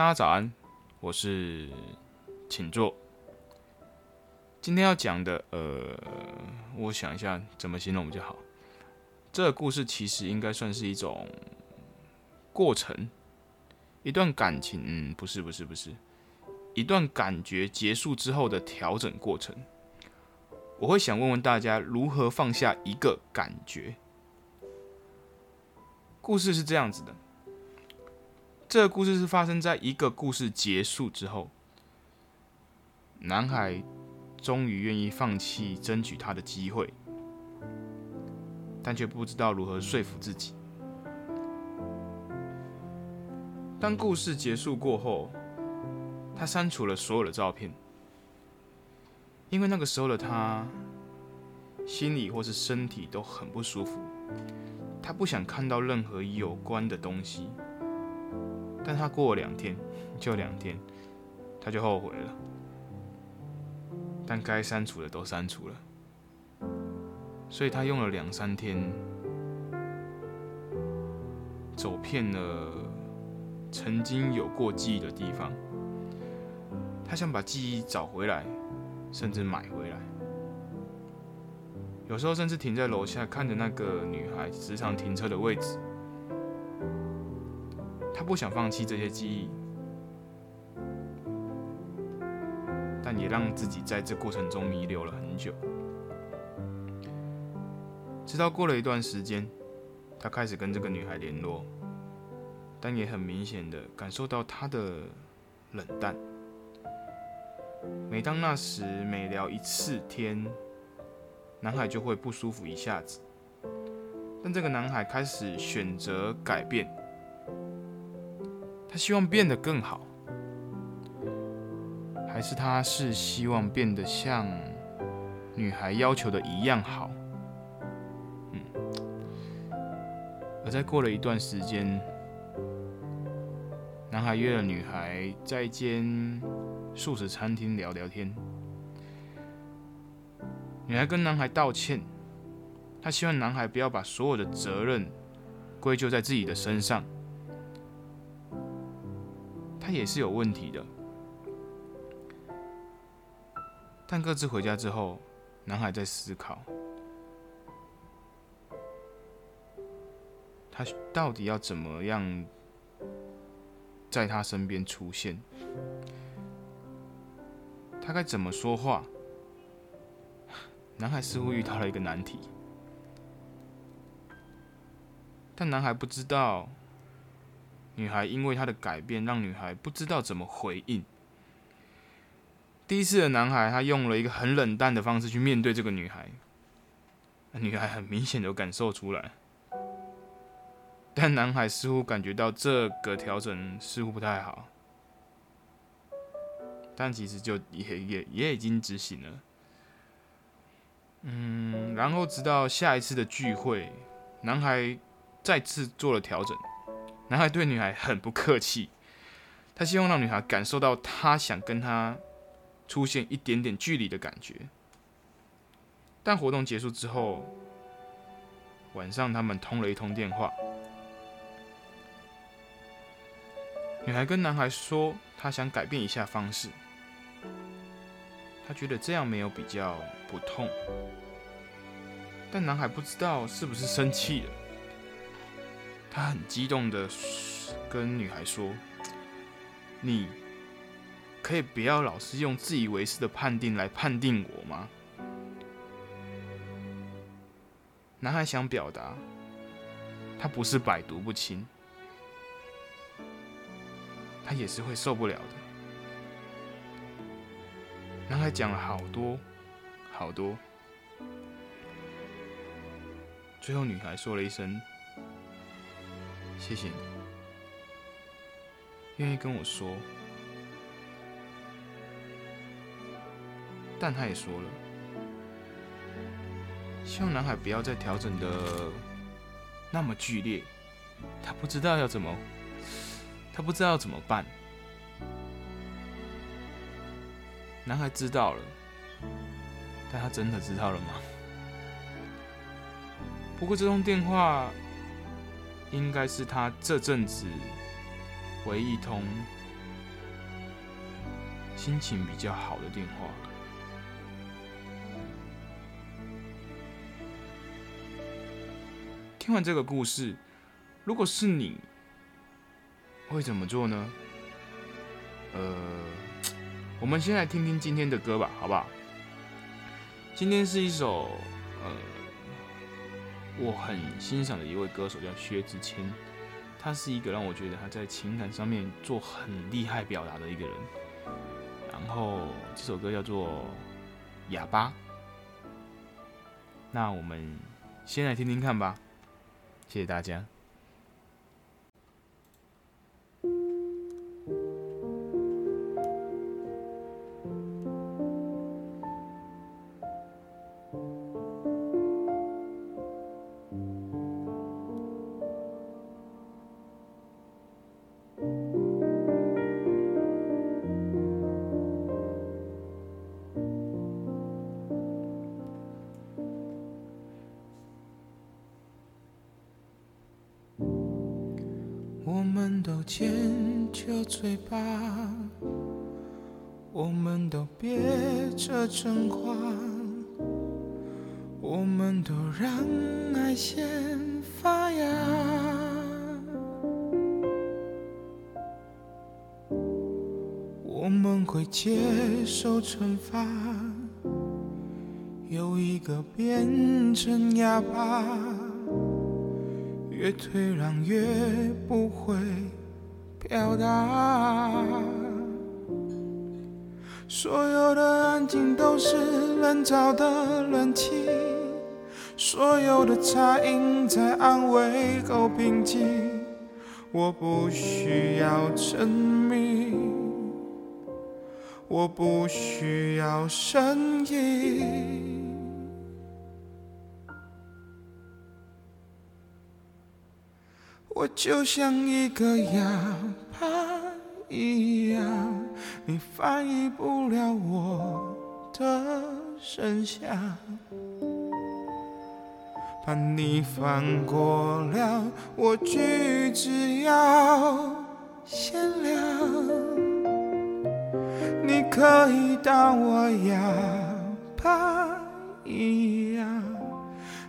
大家早安，我是请坐。今天要讲的，呃，我想一下怎么形容比较好。这个故事其实应该算是一种过程，一段感情，嗯，不是，不是，不是，一段感觉结束之后的调整过程。我会想问问大家，如何放下一个感觉？故事是这样子的。这个故事是发生在一个故事结束之后，男孩终于愿意放弃争取他的机会，但却不知道如何说服自己。当故事结束过后，他删除了所有的照片，因为那个时候的他心里或是身体都很不舒服，他不想看到任何有关的东西。但他过了两天，就两天，他就后悔了。但该删除的都删除了，所以他用了两三天，走遍了曾经有过记忆的地方。他想把记忆找回来，甚至买回来。有时候甚至停在楼下，看着那个女孩时常停车的位置。他不想放弃这些记忆，但也让自己在这过程中弥留了很久。直到过了一段时间，他开始跟这个女孩联络，但也很明显的感受到她的冷淡。每当那时每聊一次天，男孩就会不舒服一下子。但这个男孩开始选择改变。他希望变得更好，还是他是希望变得像女孩要求的一样好？嗯。而在过了一段时间，男孩约了女孩在一间素食餐厅聊聊天。女孩跟男孩道歉，她希望男孩不要把所有的责任归咎在自己的身上。他也是有问题的，但各自回家之后，男孩在思考，他到底要怎么样在他身边出现？他该怎么说话？男孩似乎遇到了一个难题，但男孩不知道。女孩因为他的改变，让女孩不知道怎么回应。第一次的男孩，他用了一个很冷淡的方式去面对这个女孩，女孩很明显的感受出来，但男孩似乎感觉到这个调整似乎不太好，但其实就也也也已经执行了。嗯，然后直到下一次的聚会，男孩再次做了调整。男孩对女孩很不客气，他希望让女孩感受到他想跟她出现一点点距离的感觉。但活动结束之后，晚上他们通了一通电话，女孩跟男孩说她想改变一下方式，她觉得这样没有比较不痛。但男孩不知道是不是生气了。他很激动的跟女孩说：“你可以不要老是用自以为是的判定来判定我吗？”男孩想表达，他不是百毒不侵，他也是会受不了的。男孩讲了好多好多，最后女孩说了一声。谢谢你，愿意跟我说，但他也说了，希望男孩不要再调整的那么剧烈，他不知道要怎么，他不知道要怎么办。男孩知道了，但他真的知道了吗？不过这通电话。应该是他这阵子唯一通心情比较好的电话。听完这个故事，如果是你，会怎么做呢？呃，我们先来听听今天的歌吧，好不好？今天是一首呃，我很欣赏的一位歌手，叫薛之谦。他是一个让我觉得他在情感上面做很厉害表达的一个人。然后这首歌叫做《哑巴》，那我们先来听听看吧。谢谢大家。我们都尖着嘴巴，我们都憋着真话，我们都让爱先发芽。我们会接受惩罚，有一个变成哑巴，越退让越不会。表达，所有的安静都是人造的冷清，所有的杂音在安慰后平静。我不需要证明，我不需要声音。我就像一个哑巴一样，你翻译不了我的声响。怕你翻过了，我句子要限量。你可以当我哑巴一样。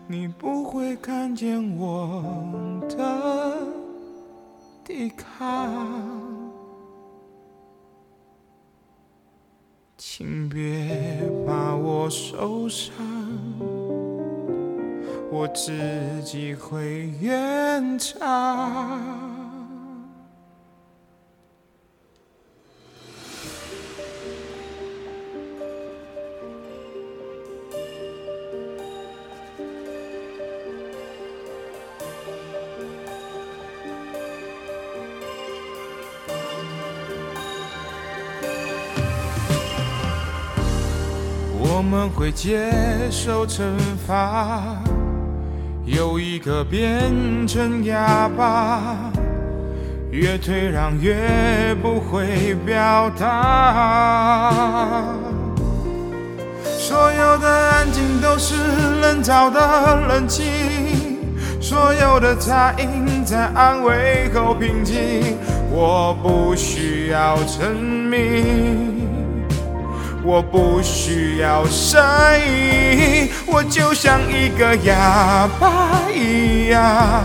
你不会看见我请别把我受伤，我自己会圆场。们会接受惩罚，有一个变成哑巴，越退让越不会表达。所有的安静都是人造的冷气，所有的杂音在安慰后平静。我不需要证明。我不需要声音，我就像一个哑巴一样，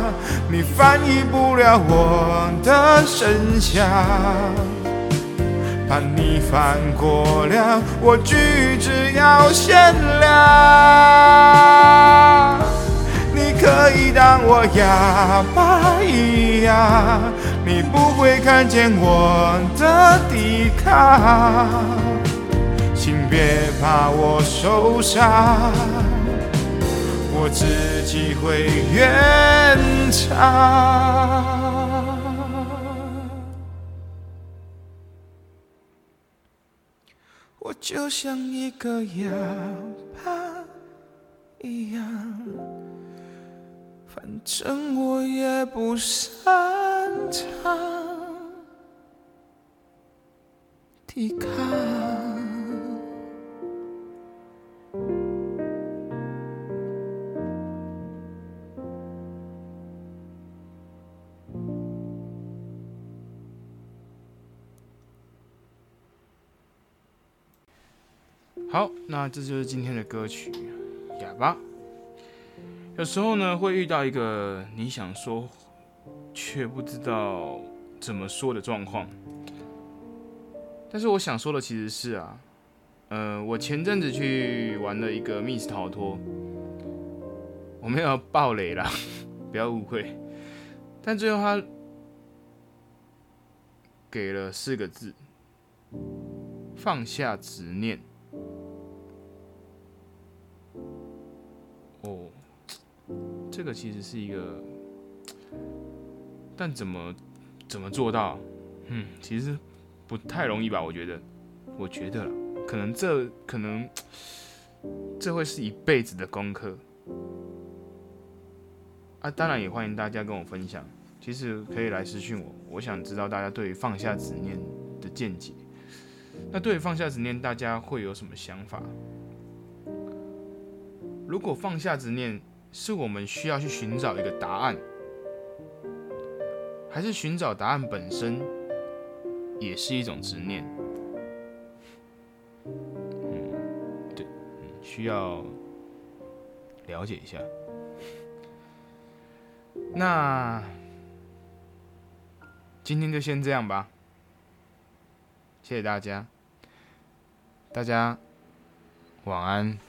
你翻译不了我的声响。怕你翻过了，我句子要限量。你可以当我哑巴一样，你不会看见我的抵抗。别怕我受伤，我自己会圆场。我就像一个哑巴一样，反正我也不擅长抵抗。那这就是今天的歌曲《哑巴》。有时候呢，会遇到一个你想说却不知道怎么说的状况。但是我想说的其实是啊，呃，我前阵子去玩了一个密室逃脱，我没有爆雷啦，不要误会。但最后他给了四个字：放下执念。哦。这个其实是一个，但怎么怎么做到？嗯，其实不太容易吧？我觉得，我觉得可能这可能这会是一辈子的功课啊！当然也欢迎大家跟我分享，其实可以来私讯我，我想知道大家对于放下执念的见解。那对于放下执念，大家会有什么想法？如果放下执念，是我们需要去寻找一个答案，还是寻找答案本身也是一种执念？嗯，对，嗯，需要了解一下。那今天就先这样吧，谢谢大家，大家晚安。